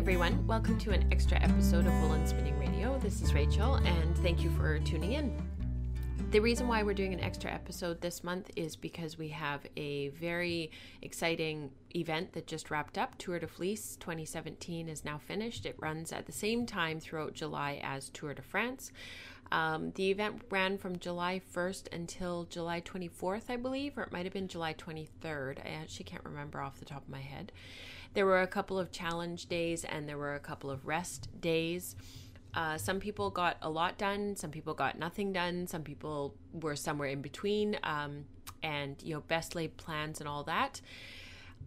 everyone. Welcome to an extra episode of Wool n' Spinning Radio. This is Rachel, and thank you for tuning in. The reason why we're doing an extra episode this month is because we have a very exciting event that just wrapped up. Tour de Fleece 2017 is now finished. It runs at the same time throughout July as Tour de France. Um, the event ran from July 1st until July 24th, I believe, or it might have been July 23rd. I actually can't remember off the top of my head. There were a couple of challenge days and there were a couple of rest days. Uh, some people got a lot done, some people got nothing done, some people were somewhere in between, um, and you know, best laid plans and all that.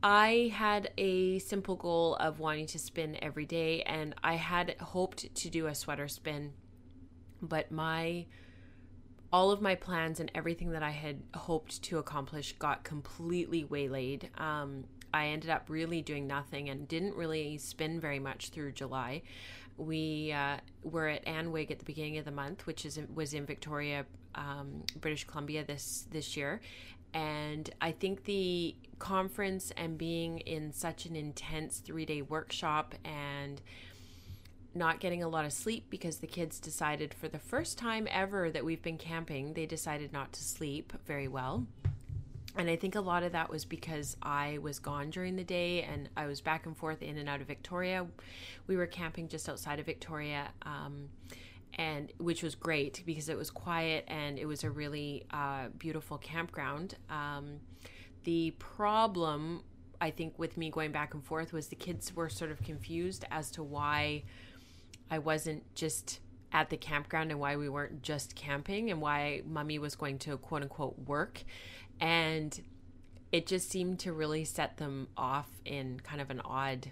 I had a simple goal of wanting to spin every day, and I had hoped to do a sweater spin, but my all of my plans and everything that I had hoped to accomplish got completely waylaid. Um, I ended up really doing nothing and didn't really spin very much through July. We uh, were at ANWIG at the beginning of the month, which is was in Victoria, um, British Columbia this this year, and I think the conference and being in such an intense three day workshop and not getting a lot of sleep because the kids decided for the first time ever that we've been camping, they decided not to sleep very well and I think a lot of that was because I was gone during the day and I was back and forth in and out of Victoria. We were camping just outside of Victoria, um, and which was great because it was quiet and it was a really uh, beautiful campground. Um, the problem, I think, with me going back and forth was the kids were sort of confused as to why I wasn't just at the campground and why we weren't just camping and why mummy was going to quote unquote work and it just seemed to really set them off in kind of an odd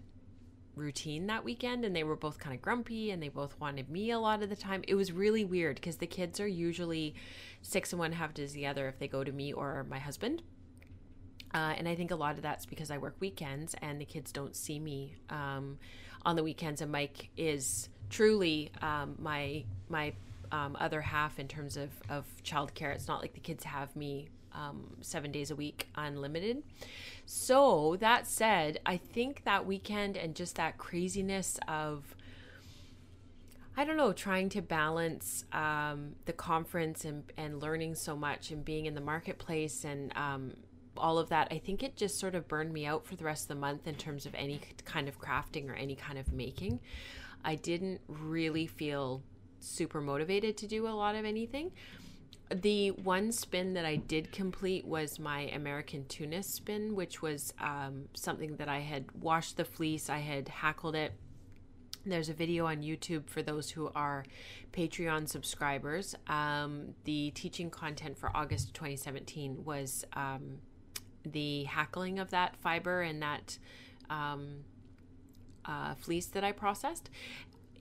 routine that weekend. And they were both kind of grumpy and they both wanted me a lot of the time. It was really weird because the kids are usually six and one half does the other if they go to me or my husband. Uh, and i think a lot of that's because i work weekends and the kids don't see me um, on the weekends. And mike is truly um, my my um, other half in terms of of childcare. It's not like the kids have me um, seven days a week unlimited. So, that said, I think that weekend and just that craziness of, I don't know, trying to balance um, the conference and, and learning so much and being in the marketplace and um, all of that, I think it just sort of burned me out for the rest of the month in terms of any kind of crafting or any kind of making. I didn't really feel super motivated to do a lot of anything the one spin that I did complete was my American Tunis spin, which was um, something that I had washed the fleece, I had hackled it. There's a video on YouTube for those who are Patreon subscribers. Um, the teaching content for August 2017 was um, the hackling of that fiber and that um, uh, fleece that I processed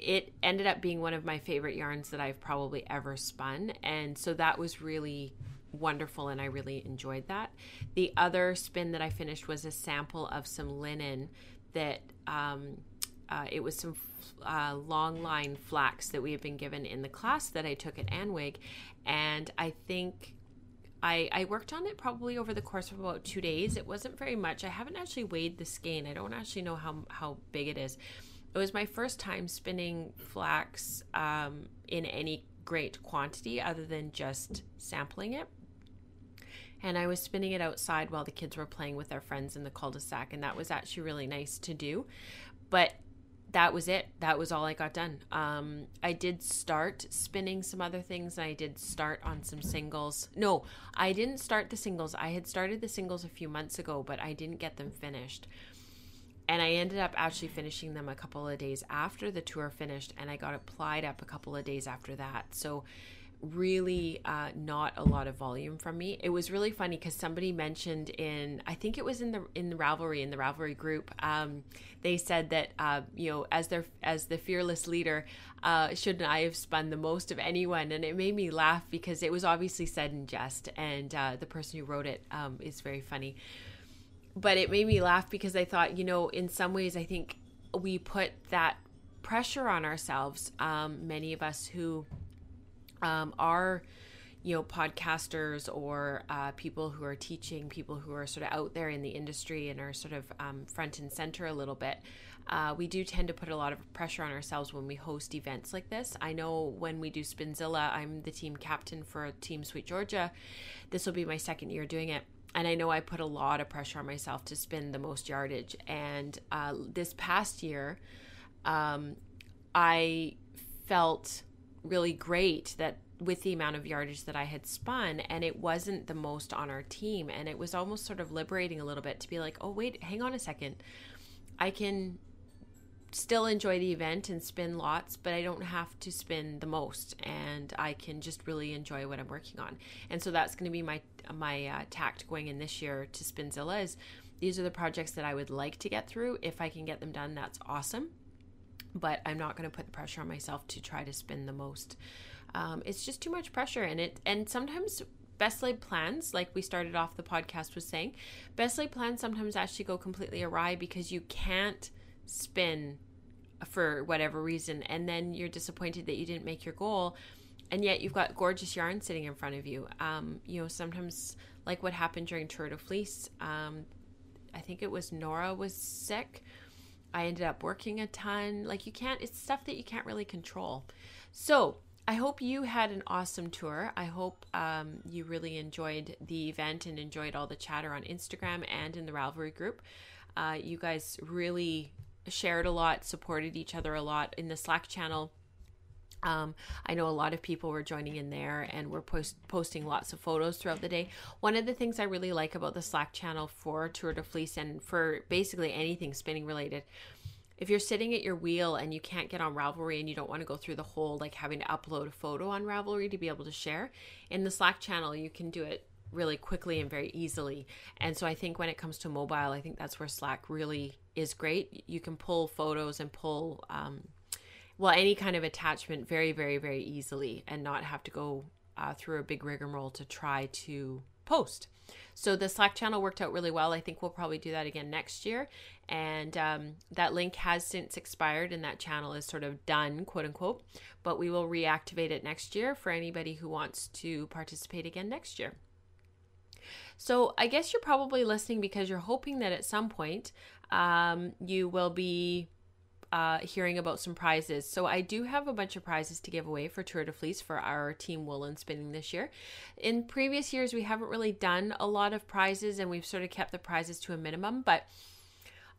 it ended up being one of my favorite yarns that I've probably ever spun. And so that was really wonderful and I really enjoyed that. The other spin that I finished was a sample of some linen that um, uh, it was some uh, long line flax that we had been given in the class that I took at ANWIG. And I think I, I worked on it probably over the course of about two days. It wasn't very much. I haven't actually weighed the skein. I don't actually know how, how big it is it was my first time spinning flax um, in any great quantity other than just sampling it. And I was spinning it outside while the kids were playing with their friends in the cul de sac, and that was actually really nice to do. But that was it. That was all I got done. Um, I did start spinning some other things, and I did start on some singles. No, I didn't start the singles. I had started the singles a few months ago, but I didn't get them finished and I ended up actually finishing them a couple of days after the tour finished, and I got applied up a couple of days after that. So, really, uh, not a lot of volume from me. It was really funny because somebody mentioned in, I think it was in the in the Ravelry in the Ravelry group, um, they said that uh, you know, as their as the fearless leader, uh, shouldn't I have spun the most of anyone? And it made me laugh because it was obviously said in jest, and uh, the person who wrote it um, is very funny but it made me laugh because I thought, you know, in some ways, I think we put that pressure on ourselves. Um, many of us who um, are, you know, podcasters or uh, people who are teaching, people who are sort of out there in the industry and are sort of um, front and center a little bit, uh, we do tend to put a lot of pressure on ourselves when we host events like this. I know when we do Spinzilla, I'm the team captain for Team Sweet Georgia. This will be my second year doing it. And I know I put a lot of pressure on myself to spin the most yardage. And uh, this past year, um, I felt really great that with the amount of yardage that I had spun, and it wasn't the most on our team. And it was almost sort of liberating a little bit to be like, oh, wait, hang on a second. I can still enjoy the event and spin lots, but I don't have to spin the most, and I can just really enjoy what I'm working on. And so that's going to be my my uh, tact going in this year to Spinzilla. Is these are the projects that I would like to get through. If I can get them done, that's awesome. But I'm not going to put the pressure on myself to try to spin the most. Um, it's just too much pressure, and it and sometimes best laid plans, like we started off the podcast was saying, best laid plans sometimes actually go completely awry because you can't spin for whatever reason and then you're disappointed that you didn't make your goal and yet you've got gorgeous yarn sitting in front of you um, you know sometimes like what happened during tour de fleece um, i think it was nora was sick i ended up working a ton like you can't it's stuff that you can't really control so I hope you had an awesome tour. I hope um, you really enjoyed the event and enjoyed all the chatter on Instagram and in the Ravelry group. Uh, you guys really shared a lot, supported each other a lot in the Slack channel. Um, I know a lot of people were joining in there and were post- posting lots of photos throughout the day. One of the things I really like about the Slack channel for Tour de Fleece and for basically anything spinning related, if you're sitting at your wheel and you can't get on Ravelry and you don't want to go through the whole like having to upload a photo on Ravelry to be able to share, in the Slack channel you can do it really quickly and very easily. And so I think when it comes to mobile, I think that's where Slack really is great. You can pull photos and pull, um, well, any kind of attachment very, very, very easily and not have to go uh, through a big rigmarole to try to post. So the Slack channel worked out really well. I think we'll probably do that again next year. And um, that link has since expired and that channel is sort of done, quote unquote. But we will reactivate it next year for anybody who wants to participate again next year. So I guess you're probably listening because you're hoping that at some point um, you will be uh, hearing about some prizes. So I do have a bunch of prizes to give away for Tour de Fleece for our team Wool n' Spinning this year. In previous years, we haven't really done a lot of prizes and we've sort of kept the prizes to a minimum, but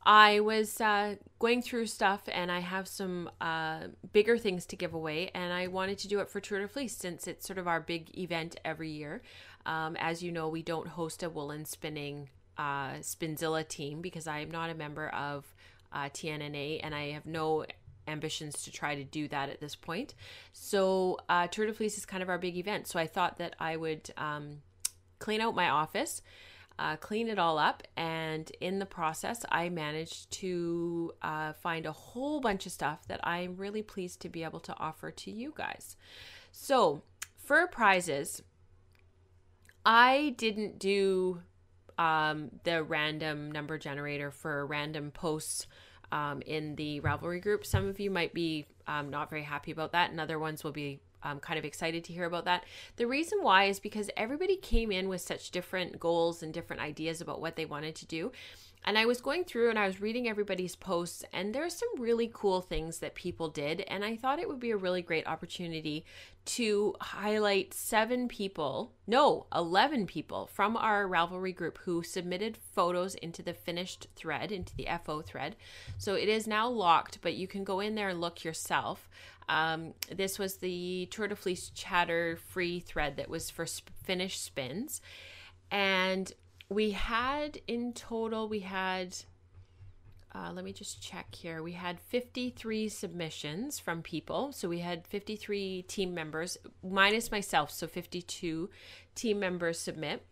I was uh, going through stuff and I have some uh, bigger things to give away, and I wanted to do it for Tour de Fleece since it's sort of our big event every year. Um, as you know, we don't host a Wool n' Spinning uh, Spinzilla team because I am not a member of uh, TNNA and I have no ambitions to try to do that at this point. So, uh, Tour de Fleece is kind of our big event. So, I thought that I would um, clean out my office uh, clean it all up. And in the process, I managed to uh, find a whole bunch of stuff that I'm really pleased to be able to offer to you guys. So, for prizes, I didn't do um, the random number generator for random posts um, in the Ravelry group. Some of you might be um, not very happy about that, and other ones will be I'm kind of excited to hear about that. The reason why is because everybody came in with such different goals and different ideas about what they wanted to do. And I was going through and I was reading everybody's posts, and there's some really cool things that people did. And I thought it would be a really great opportunity to highlight seven people, no, 11 people from our Ravelry group who submitted photos into the finished thread, into the FO thread. So it is now locked, but you can go in there and look yourself. Um, this was the Tour de Fleece chatter free thread that was for sp- finished spins. And we had in total, we had, uh, let me just check here. We had 53 submissions from people. So we had 53 team members, minus myself. So 52 team members submit.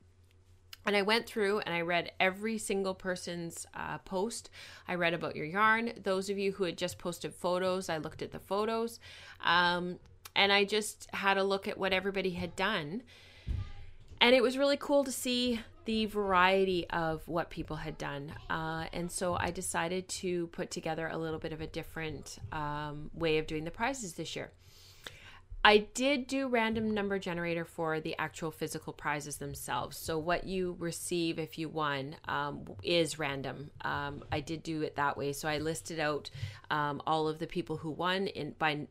And I went through and I read every single person's uh, post. I read about your yarn. Those of you who had just posted photos, I looked at the photos. Um, and I just had a look at what everybody had done. And it was really cool to see the variety of what people had done. Uh, and so I decided to put together a little bit of a different um, way of doing the prizes this year. I did do random number generator for the actual physical prizes themselves. So what you receive if you won um, is random. Um, I did do it that way. So I listed out um, all of the people who won in by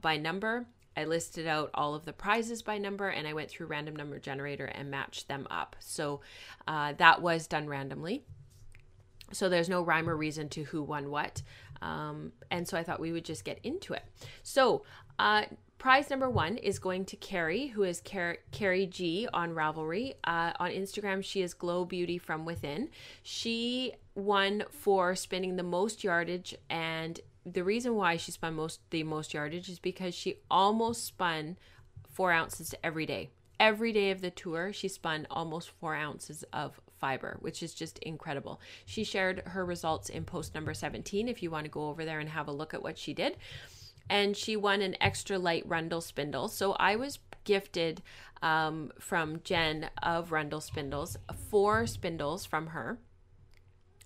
by number. I listed out all of the prizes by number, and I went through random number generator and matched them up. So uh, that was done randomly. So there's no rhyme or reason to who won what. Um, and so I thought we would just get into it. So uh, prize number one is going to Carrie, who is Car- Carrie G on Ravelry. Uh, on Instagram, she is Glow Beauty from Within. She won for spinning the most yardage, and the reason why she spun most the most yardage is because she almost spun four ounces every day. Every day of the tour, she spun almost four ounces of fiber, which is just incredible. She shared her results in post number 17 if you want to go over there and have a look at what she did and she won an extra light Rundel spindle. So I was gifted um, from Jen of Rundel Spindles four spindles from her.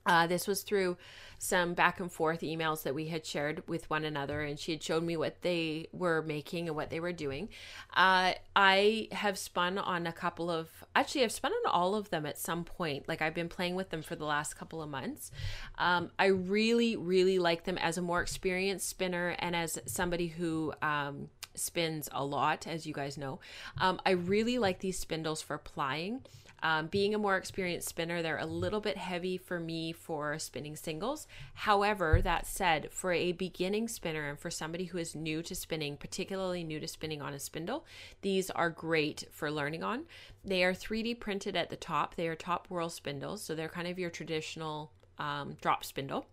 Uh, this was through some back and forth emails that we had shared with one another, and she had shown me what they were making and what they were doing. Uh, I have spun on a couple of, actually, I've spun on all of them at some point. Like I've been playing with them for the last couple of months. Um, I really, really like them as a more experienced spinner and as somebody who, um, spins a lot, as you guys know. Um, I really like these spindles for plying. Um, being a more experienced spinner, they're a little bit heavy for me for spinning singles. However, that said, for a beginning spinner and for somebody who is new to spinning, particularly new to spinning on a spindle, these are great for learning on. They are 3D printed at the top, they are top whirl spindles, so they're kind of your traditional um, drop spindle.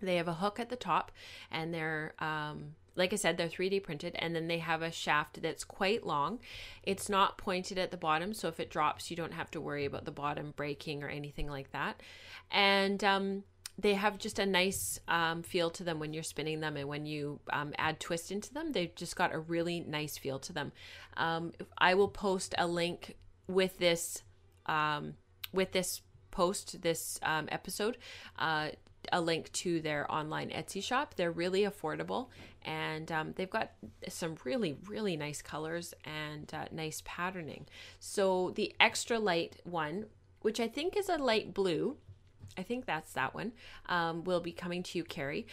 They have a hook at the top and they're um, like I said, they're 3D printed, and then they have a shaft that's quite long. It's not pointed at the bottom, so if it drops, you don't have to worry about the bottom breaking or anything like that. And um, they have just a nice um, feel to them when you're spinning them and when you um, add twist into them. They've just got a really nice feel to them. Um, I will post a link with this um, with this post this um, episode uh, a link to their online Etsy shop. They're really affordable and um, they've got some really, really nice colors and uh, nice patterning. So the extra light one, which I think is a light blue, I think that's that one, um, will be coming to you, Carrie.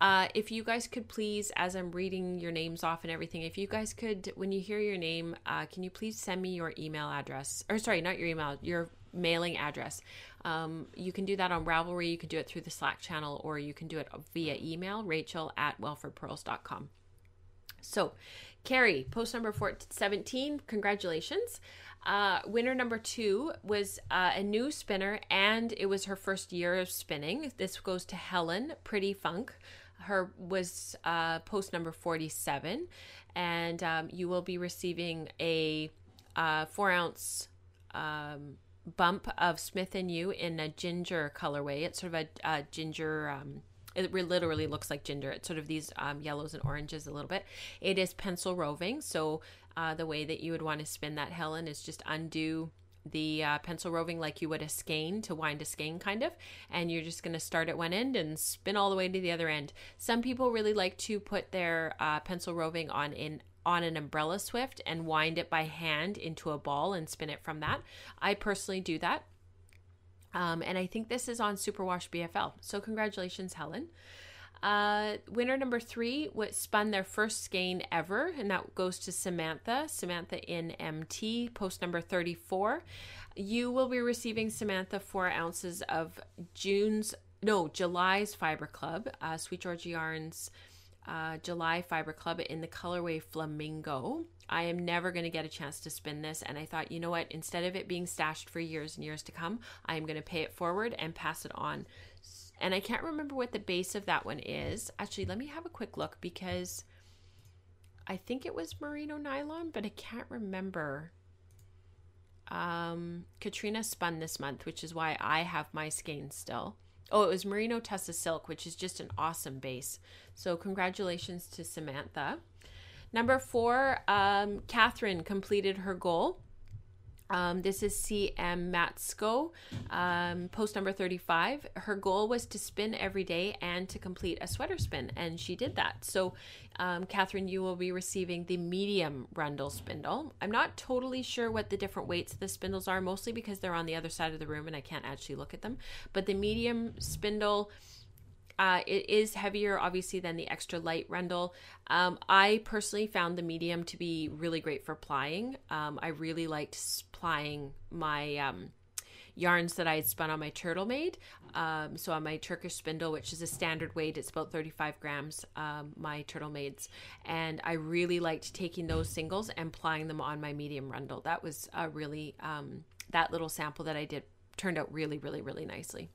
Uh, if you guys could please, as I'm reading your names off and everything, if you guys could, when you hear your name, uh, can you please send me your email address? Or sorry, not your email, your mailing address. Um, you can do that on Ravelry, you can do it through the Slack channel, or you can do it via email, rachel at welfordpearls.com. So, Carrie, post number 17, congratulations. Uh, winner number two was uh, a new spinner, and it was her first year of spinning. This goes to Helen Pretty Funk. Her was uh, post number 47, and um, you will be receiving a uh, four ounce um, bump of Smith and You in a ginger colorway. It's sort of a, a ginger. Um, it literally looks like ginger. It's sort of these um, yellows and oranges a little bit. It is pencil roving, so uh, the way that you would want to spin that, Helen, is just undo the uh, pencil roving like you would a skein to wind a skein kind of and you're just going to start at one end and spin all the way to the other end some people really like to put their uh, pencil roving on in on an umbrella swift and wind it by hand into a ball and spin it from that. I personally do that. Um, and I think this is on Superwash BFL. So congratulations, Helen. Uh, winner number three spun their first skein ever, and that goes to Samantha. Samantha in MT, post number 34. You will be receiving Samantha four ounces of June's, no, July's Fiber Club, uh, Sweet Georgia Yarns uh, July Fiber Club in the colorway Flamingo. I am never going to get a chance to spin this, and I thought, you know what? Instead of it being stashed for years and years to come, I am going to pay it forward and pass it on. And I can't remember what the base of that one is. Actually, let me have a quick look because I think it was merino nylon, but I can't remember. Um, Katrina spun this month, which is why I have my skein still. Oh, it was Merino Tussah Silk, which is just an awesome base. So, congratulations to Samantha. Number four, um, Catherine completed her goal. Um, this is CM Matsko, um, post number 35. Her goal was to spin every day and to complete a sweater spin, and she did that. So, um, Catherine, you will be receiving the medium Rundel spindle. I'm not totally sure what the different weights of the spindles are, mostly because they're on the other side of the room and I can't actually look at them. But the medium spindle uh, it is heavier, obviously, than the extra light Rundel. Um, I personally found the medium to be really great for plying. Um, I really liked plying my um, yarns that I had spun on my Turtlemade. Um, so on my Turkish spindle, which is a standard weight, it's about 35 grams, um, my Turtlemades. And I really liked taking those singles and plying them on my medium Rundel. That was a really, um, that little sample that I did turned out really, really, really nicely.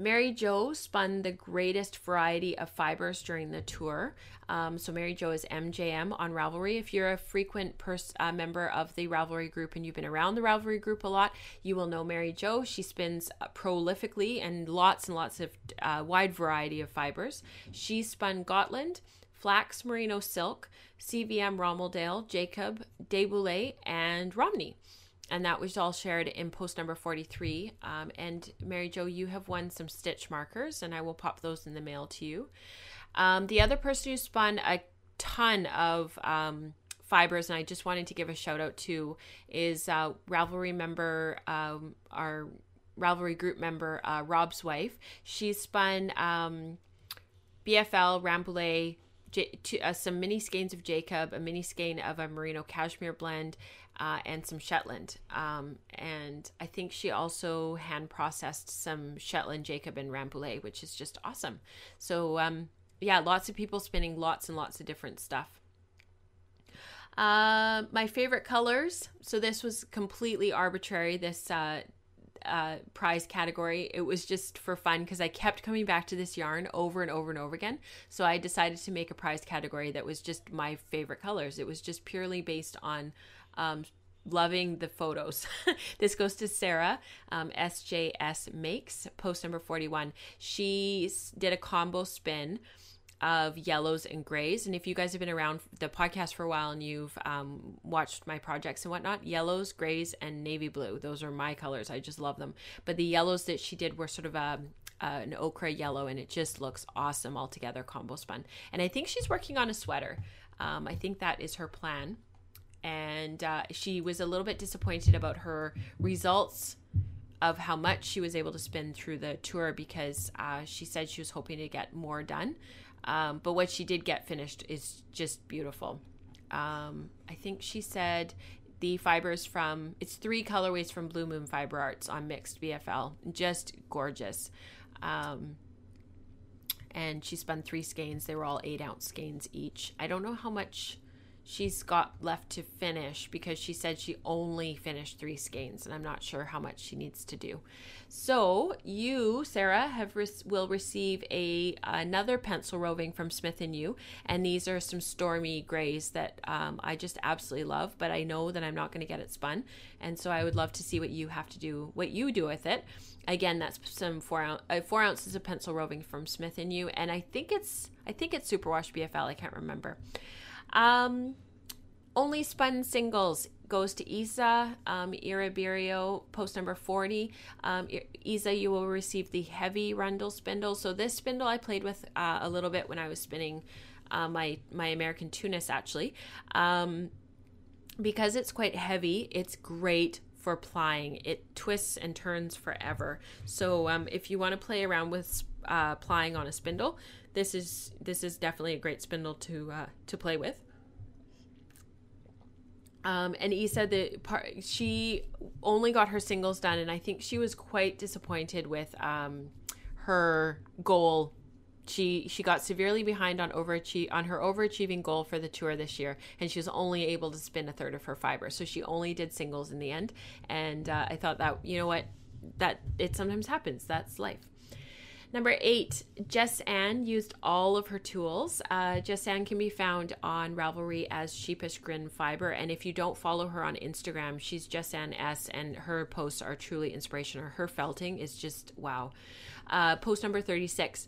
Mary Jo spun the greatest variety of fibers during the tour. Um, so Mary Jo is MJM on Ravelry. If you're a frequent pers- uh, member of the Ravelry group and you've been around the Ravelry group a lot, you will know Mary Jo. She spins uh, prolifically and lots and lots of uh, wide variety of fibers. She spun Gotland, flax merino silk, CVM Romeldale, Jacob, Debouillet, and Romney and that was all shared in post number 43 um, and mary jo you have won some stitch markers and i will pop those in the mail to you. Um, the other person who spun a ton of um, fibers and i just wanted to give a shout out to is uh, ravelry member um, our ravelry group member uh, rob's wife. She spun um, bfl rambouillet J- to, uh, some mini skeins of Jacob, a mini skein of a merino cashmere blend, uh, and some Shetland. Um, and I think she also hand processed some Shetland Jacob and Rambouillet, which is just awesome. So, um, yeah, lots of people spinning lots and lots of different stuff. Uh, my favorite colors. So this was completely arbitrary. This uh, uh, prize category. It was just for fun because I kept coming back to this yarn over and over and over again. So I decided to make a prize category that was just my favorite colors. It was just purely based on um, loving the photos. this goes to Sarah, um, SJS Makes, post number 41. She did a combo spin of yellows and grays. And if you guys have been around the podcast for a while and you've um, watched my projects and whatnot, yellows, grays, and navy blue, those are my colors. I just love them. But the yellows that she did were sort of a an ochre yellow, and it just looks awesome altogether, combo spun. And I think she's working on a sweater. Um, I think that is her plan and uh, she was a little bit disappointed about her results of how much she was able to spin through the tour because uh, she said she was hoping to get more done. Um, but what she did get finished is just beautiful. Um, I think she said the fibers from it's three colorways from Blue Moon Fiber Arts on mixed BFL, just gorgeous. Um, and she spun three skeins. They were all eight ounce skeins each. I don't know how much she's got left to finish because she said she only finished three skeins and i'm not sure how much she needs to do. So you sarah have re- will receive a another pencil roving from smith and you and these are some stormy grays that um, i just absolutely love but i know that i'm not going to get it spun and so i would love to see what you have to do what you do with it. Again that's some four, uh, four ounces of pencil roving from smith and you and i think it's i think it's superwash bfl i can't remember um, only spun singles goes to Isa um, Irabirio, post number 40. Um, Isa, you will receive the heavy Rundel spindle. So this spindle I played with uh, a little bit when I was spinning uh, my, my American Tunis actually. Um, because it's quite heavy, it's great for plying. It twists and turns forever. So um, if you want to play around with uh, plying on a spindle, this is this is definitely a great spindle to uh, to play with. Um, and E said that part, she only got her singles done, and I think she was quite disappointed with um, her goal. She she got severely behind on overachieve on her overachieving goal for the tour this year, and she was only able to spin a third of her fiber. So she only did singles in the end, and uh, I thought that you know what that it sometimes happens. That's life. Number eight, Jess Ann used all of her tools. Uh, Jess Ann can be found on Ravelry as Sheepish Grin Fiber. And if you don't follow her on Instagram, she's Jess Ann S, and her posts are truly inspirational. Her felting is just wow. Uh, post number 36.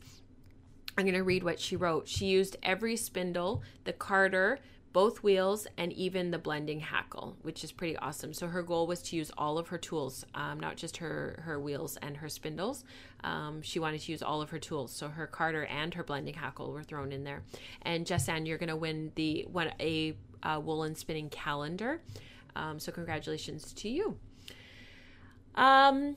I'm going to read what she wrote. She used every spindle, the carder, both wheels and even the blending hackle, which is pretty awesome. So her goal was to use all of her tools, um, not just her her wheels and her spindles. Um, she wanted to use all of her tools. So her carder and her blending hackle were thrown in there. And Jessanne, you're going to win the one a uh, Wool n' Spinning calendar. Um, so congratulations to you. Um,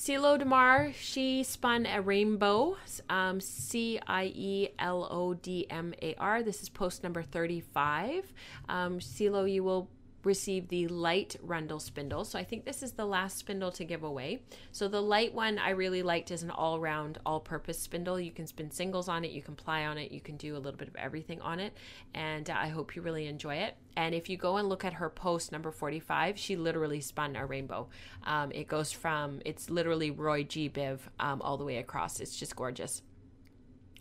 Cielo Demar, she spun a rainbow, um, C I E L O D M A R. This is post number 35. Um, Cielo, you will receive the light Rundel spindle. So I think this is the last spindle to give away. So the light one I really liked is an all-round, all-purpose spindle. You can spin singles on it, you can ply on it, you can do a little bit of everything on it. And uh, I hope you really enjoy it. And if you go and look at her post number 45, she literally spun a rainbow. Um, it goes from, it's literally Roy G. Biv um, all the way across. It's just gorgeous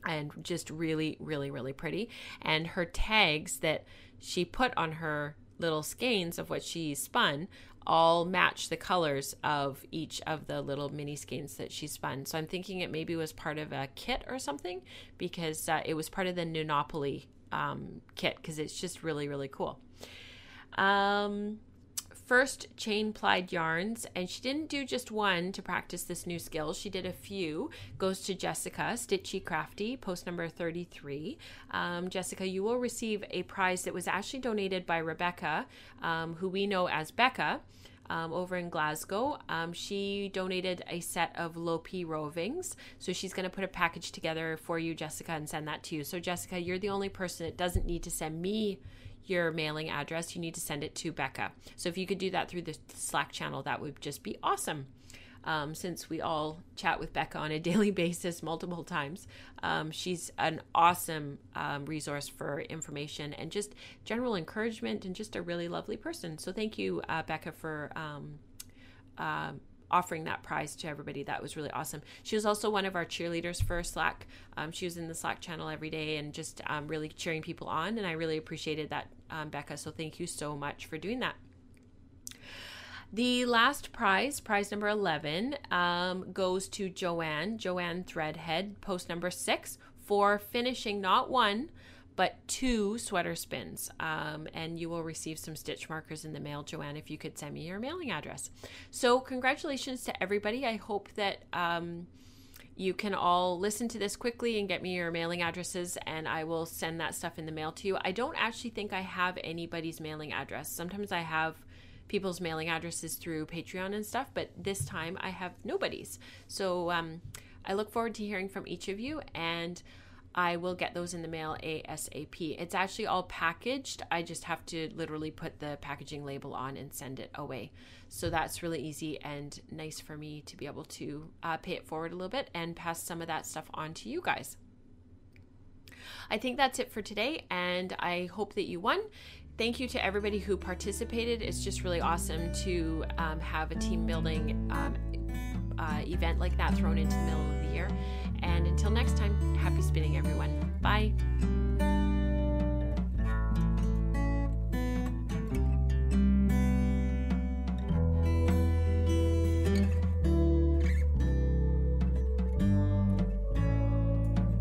and just really, really, really pretty. And her tags that she put on her little skeins of what she spun all match the colors of each of the little mini skeins that she spun. So I'm thinking it maybe was part of a kit or something because uh, it was part of the Nunopoly um, kit because it's just really, really cool. Um, first chain plied yarns, and she didn't do just one to practice this new skill. She did a few. Goes to Jessica, Stitchy Crafty, post number 33. Um, Jessica, you will receive a prize that was actually donated by Rebecca, um, who we know as Becca. Um, over in Glasgow. Um, she donated a set of Lopi rovings. So she's going to put a package together for you, Jessica, and send that to you. So, Jessica, you're the only person that doesn't need to send me your mailing address, you need to send it to Becca. So if you could do that through the Slack channel, that would just be awesome. Um, since we all chat with Becca on a daily basis multiple times. Um, she's an awesome um, resource for information and just general encouragement and just a really lovely person. So thank you, uh, Becca, for um, uh, offering that prize to everybody. That was really awesome. She was also one of our cheerleaders for Slack. Um, she was in the Slack channel every day and just um, really cheering people on. And I really appreciated that, um, Becca. So thank you so much for doing that. The last prize, prize number 11, um, goes to Joanne, Joanne Threadhead, post number six, for finishing not one, but two sweater spins. Um, and you will receive some stitch markers in the mail, Joanne, if you could send me your mailing address. So, congratulations to everybody. I hope that. Um, you can all listen to this quickly and get me your mailing addresses, and I will send that stuff in the mail to you. I don't actually think I have anybody's mailing address. Sometimes I have people's mailing addresses through Patreon and stuff, but this time I have nobody's. So um, I look forward to hearing from each of you, and I will get those in the mail ASAP. It's actually all packaged. I just have to literally put the packaging label on and send it away. So that's really easy and nice for me to be able to uh, pay it forward a little bit and pass some of that stuff on to you guys. I think that's it for today, and I hope that you won. Thank you to everybody who participated. It's just really awesome to um, have a team building um, uh, event like that thrown into the middle of the year. And until next time, happy spinning, everyone. Bye.